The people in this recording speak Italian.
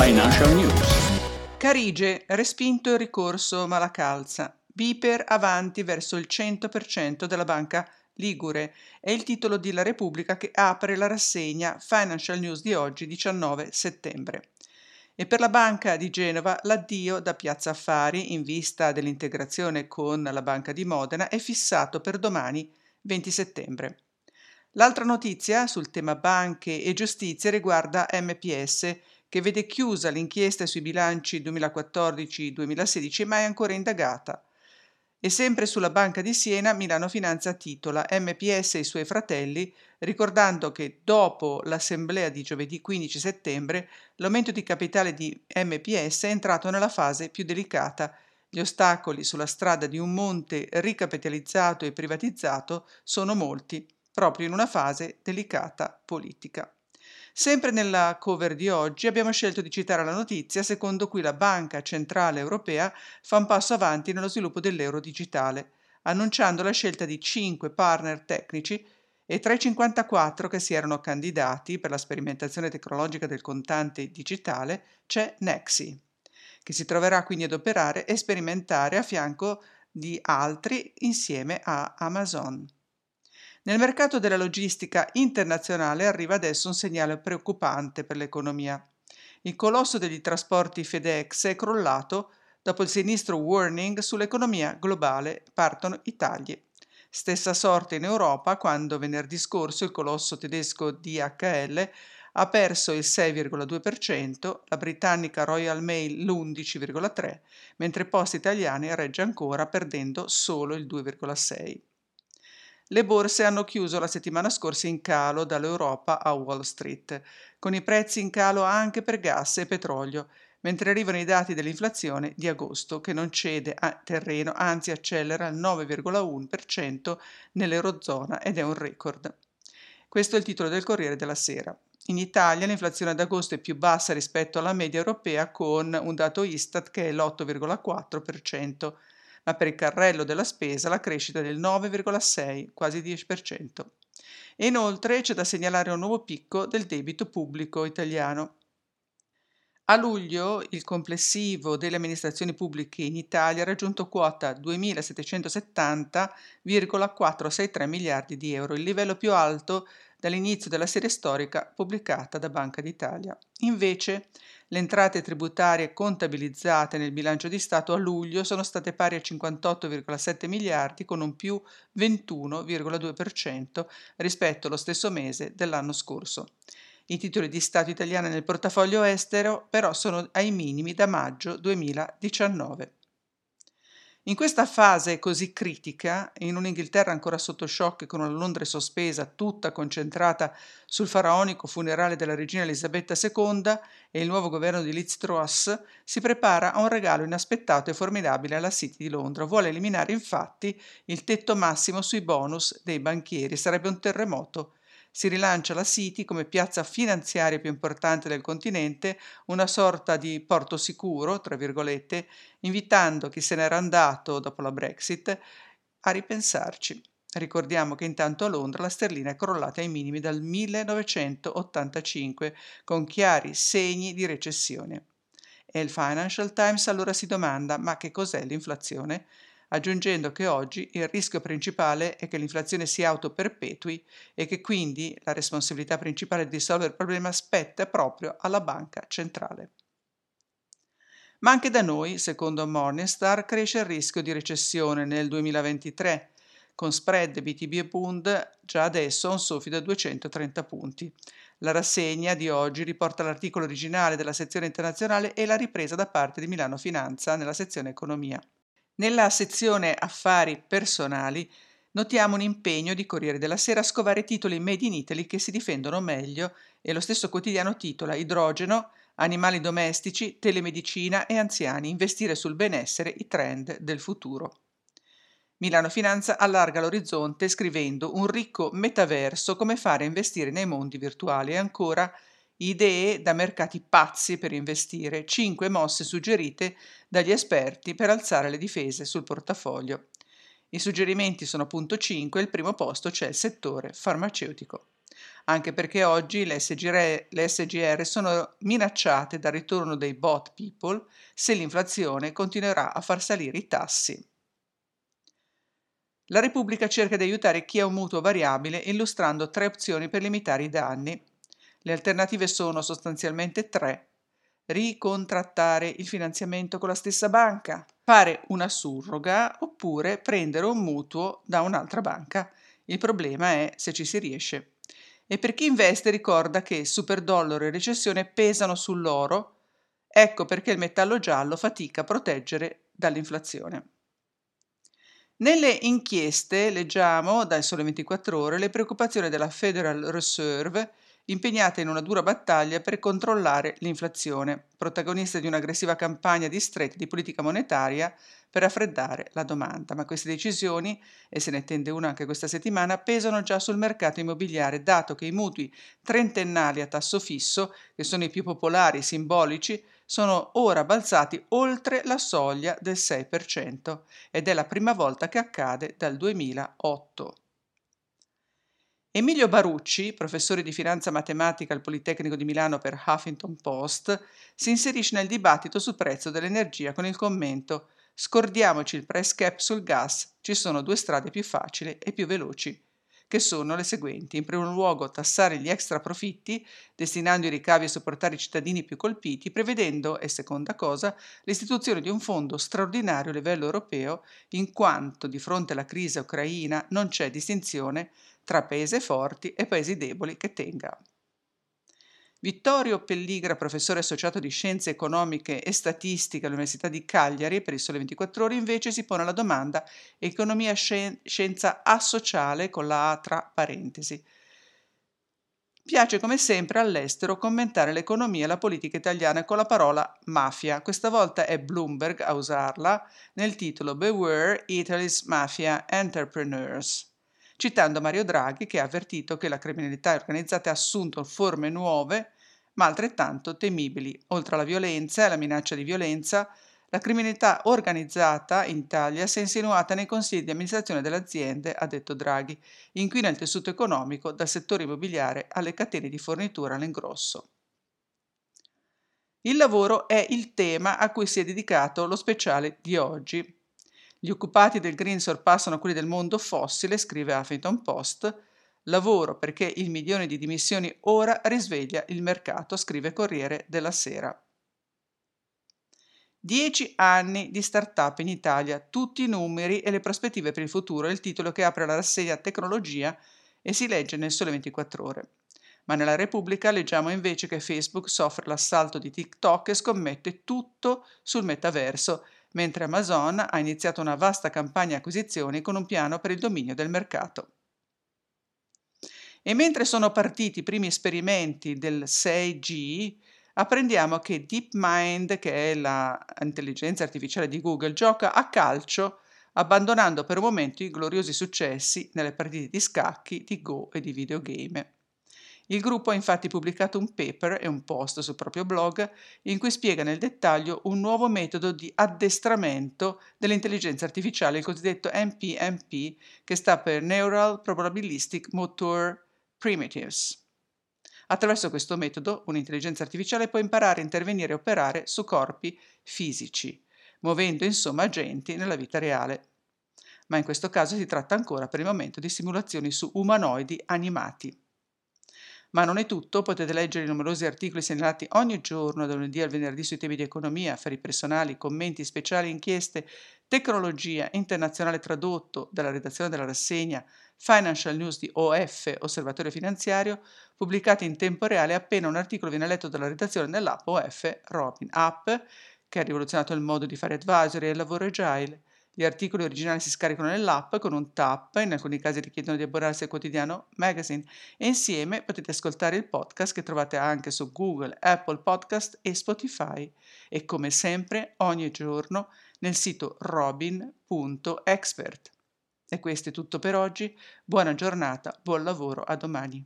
Financial News. Carige, respinto il ricorso Malacalza. Biper avanti verso il 100% della banca Ligure. È il titolo di La Repubblica che apre la rassegna Financial News di oggi, 19 settembre. E per la Banca di Genova l'addio da Piazza Affari in vista dell'integrazione con la Banca di Modena è fissato per domani 20 settembre. L'altra notizia sul tema banche e giustizia riguarda MPS che vede chiusa l'inchiesta sui bilanci 2014-2016 ma è ancora indagata. E sempre sulla Banca di Siena, Milano Finanza titola MPS e i suoi fratelli, ricordando che dopo l'assemblea di giovedì 15 settembre l'aumento di capitale di MPS è entrato nella fase più delicata. Gli ostacoli sulla strada di un monte ricapitalizzato e privatizzato sono molti, proprio in una fase delicata politica. Sempre nella cover di oggi abbiamo scelto di citare la notizia secondo cui la Banca Centrale Europea fa un passo avanti nello sviluppo dell'euro digitale, annunciando la scelta di cinque partner tecnici e tra i 54 che si erano candidati per la sperimentazione tecnologica del contante digitale c'è Nexi, che si troverà quindi ad operare e sperimentare a fianco di altri insieme a Amazon. Nel mercato della logistica internazionale arriva adesso un segnale preoccupante per l'economia. Il colosso degli trasporti FedEx è crollato dopo il sinistro warning sull'economia globale partono i tagli. Stessa sorte in Europa quando venerdì scorso il colosso tedesco DHL ha perso il 6,2%, la britannica Royal Mail l'11,3%, mentre Poste Italiane regge ancora perdendo solo il 2,6%. Le borse hanno chiuso la settimana scorsa in calo dall'Europa a Wall Street, con i prezzi in calo anche per gas e petrolio, mentre arrivano i dati dell'inflazione di agosto che non cede a terreno, anzi accelera al 9,1% nell'Eurozona ed è un record. Questo è il titolo del Corriere della Sera. In Italia l'inflazione ad agosto è più bassa rispetto alla media europea con un dato Istat che è l'8,4%, ma per il carrello della spesa la crescita del 9,6, quasi 10%. E inoltre c'è da segnalare un nuovo picco del debito pubblico italiano. A luglio il complessivo delle amministrazioni pubbliche in Italia ha raggiunto quota 2.770,463 miliardi di euro, il livello più alto dall'inizio della serie storica pubblicata da Banca d'Italia. Invece le entrate tributarie contabilizzate nel bilancio di Stato a luglio sono state pari a 58,7 miliardi con un più 21,2% rispetto allo stesso mese dell'anno scorso. I titoli di Stato italiani nel portafoglio estero però sono ai minimi da maggio 2019. In questa fase così critica, in un'Inghilterra ancora sotto shock e con una Londra sospesa, tutta concentrata sul faraonico funerale della regina Elisabetta II e il nuovo governo di Liz Truss, si prepara a un regalo inaspettato e formidabile alla City di Londra. Vuole eliminare infatti il tetto massimo sui bonus dei banchieri. Sarebbe un terremoto si rilancia la City come piazza finanziaria più importante del continente, una sorta di porto sicuro, tra virgolette, invitando chi se n'era andato dopo la Brexit a ripensarci. Ricordiamo che intanto a Londra la sterlina è crollata ai minimi dal 1985, con chiari segni di recessione. E il Financial Times allora si domanda: ma che cos'è l'inflazione? Aggiungendo che oggi il rischio principale è che l'inflazione si autoperpetui e che quindi la responsabilità principale di risolvere il problema spetta proprio alla banca centrale. Ma anche da noi, secondo Morningstar, cresce il rischio di recessione nel 2023, con spread BTB e Bund già adesso a un soffio da 230 punti. La rassegna di oggi riporta l'articolo originale della sezione internazionale e la ripresa da parte di Milano Finanza nella sezione economia. Nella sezione Affari personali notiamo un impegno di Corriere della Sera a scovare titoli made in Italy che si difendono meglio e lo stesso quotidiano titola Idrogeno, animali domestici, telemedicina e anziani, investire sul benessere, i trend del futuro. Milano Finanza allarga l'orizzonte scrivendo un ricco metaverso come fare a investire nei mondi virtuali e ancora idee da mercati pazzi per investire, 5 mosse suggerite dagli esperti per alzare le difese sul portafoglio. I suggerimenti sono punto 5 e al primo posto c'è il settore farmaceutico. anche perché oggi le SGR, le SGR sono minacciate dal ritorno dei bot people se l'inflazione continuerà a far salire i tassi. La Repubblica cerca di aiutare chi ha un mutuo variabile illustrando tre opzioni per limitare i danni. Le alternative sono sostanzialmente tre. Ricontrattare il finanziamento con la stessa banca, fare una surroga oppure prendere un mutuo da un'altra banca. Il problema è se ci si riesce. E per chi investe ricorda che superdollaro e recessione pesano sull'oro, ecco perché il metallo giallo fatica a proteggere dall'inflazione. Nelle inchieste leggiamo dal Sole 24 ore le preoccupazioni della Federal Reserve impegnata in una dura battaglia per controllare l'inflazione, protagonista di un'aggressiva campagna di strette di politica monetaria per raffreddare la domanda. Ma queste decisioni, e se ne attende una anche questa settimana, pesano già sul mercato immobiliare, dato che i mutui trentennali a tasso fisso, che sono i più popolari e simbolici, sono ora balzati oltre la soglia del 6% ed è la prima volta che accade dal 2008. Emilio Barucci, professore di finanza matematica al Politecnico di Milano per Huffington Post, si inserisce nel dibattito sul prezzo dell'energia con il commento Scordiamoci il price cap sul gas, ci sono due strade più facili e più veloci che sono le seguenti. In primo luogo tassare gli extra profitti, destinando i ricavi a supportare i cittadini più colpiti, prevedendo, e seconda cosa, l'istituzione di un fondo straordinario a livello europeo, in quanto di fronte alla crisi ucraina non c'è distinzione tra paesi forti e paesi deboli che tenga. Vittorio Pelligra, professore associato di Scienze Economiche e Statistica all'Università di Cagliari per il Sole 24 Ore, invece si pone la domanda economia scienza asociale con la A tra parentesi. Piace come sempre all'estero commentare l'economia e la politica italiana con la parola mafia. Questa volta è Bloomberg a usarla nel titolo Beware Italy's Mafia Entrepreneurs citando Mario Draghi che ha avvertito che la criminalità organizzata ha assunto forme nuove ma altrettanto temibili. Oltre alla violenza e alla minaccia di violenza, la criminalità organizzata in Italia si è insinuata nei consigli di amministrazione delle aziende, ha detto Draghi, inquina il tessuto economico dal settore immobiliare alle catene di fornitura all'ingrosso. Il lavoro è il tema a cui si è dedicato lo speciale di oggi. Gli occupati del green sorpassano quelli del mondo fossile, scrive Huffington Post. Lavoro perché il milione di dimissioni ora risveglia il mercato, scrive Corriere della Sera. Dieci anni di start-up in Italia, tutti i numeri e le prospettive per il futuro è il titolo che apre la rassegna Tecnologia e si legge nel Sole 24 ore. Ma nella Repubblica leggiamo invece che Facebook soffre l'assalto di TikTok e scommette tutto sul metaverso mentre Amazon ha iniziato una vasta campagna acquisizioni con un piano per il dominio del mercato. E mentre sono partiti i primi esperimenti del 6G, apprendiamo che DeepMind, che è l'intelligenza artificiale di Google, gioca a calcio abbandonando per un momento i gloriosi successi nelle partite di scacchi, di Go e di videogame. Il gruppo ha infatti pubblicato un paper e un post sul proprio blog in cui spiega nel dettaglio un nuovo metodo di addestramento dell'intelligenza artificiale, il cosiddetto NPMP, che sta per Neural Probabilistic Motor Primitives. Attraverso questo metodo, un'intelligenza artificiale può imparare a intervenire e operare su corpi fisici, muovendo insomma agenti nella vita reale. Ma in questo caso si tratta ancora per il momento di simulazioni su umanoidi animati. Ma non è tutto, potete leggere i numerosi articoli segnalati ogni giorno da lunedì al venerdì sui temi di economia, affari personali, commenti speciali, inchieste, tecnologia, internazionale tradotto dalla redazione della rassegna Financial News di OF, Osservatorio Finanziario, pubblicati in tempo reale appena un articolo viene letto dalla redazione dell'app OF Robin App, che ha rivoluzionato il modo di fare advisory e il lavoro agile gli articoli originali si scaricano nell'app con un tap, in alcuni casi richiedono di abbonarsi al quotidiano Magazine e insieme potete ascoltare il podcast che trovate anche su Google, Apple Podcast e Spotify e come sempre ogni giorno nel sito robin.expert. E questo è tutto per oggi, buona giornata, buon lavoro, a domani.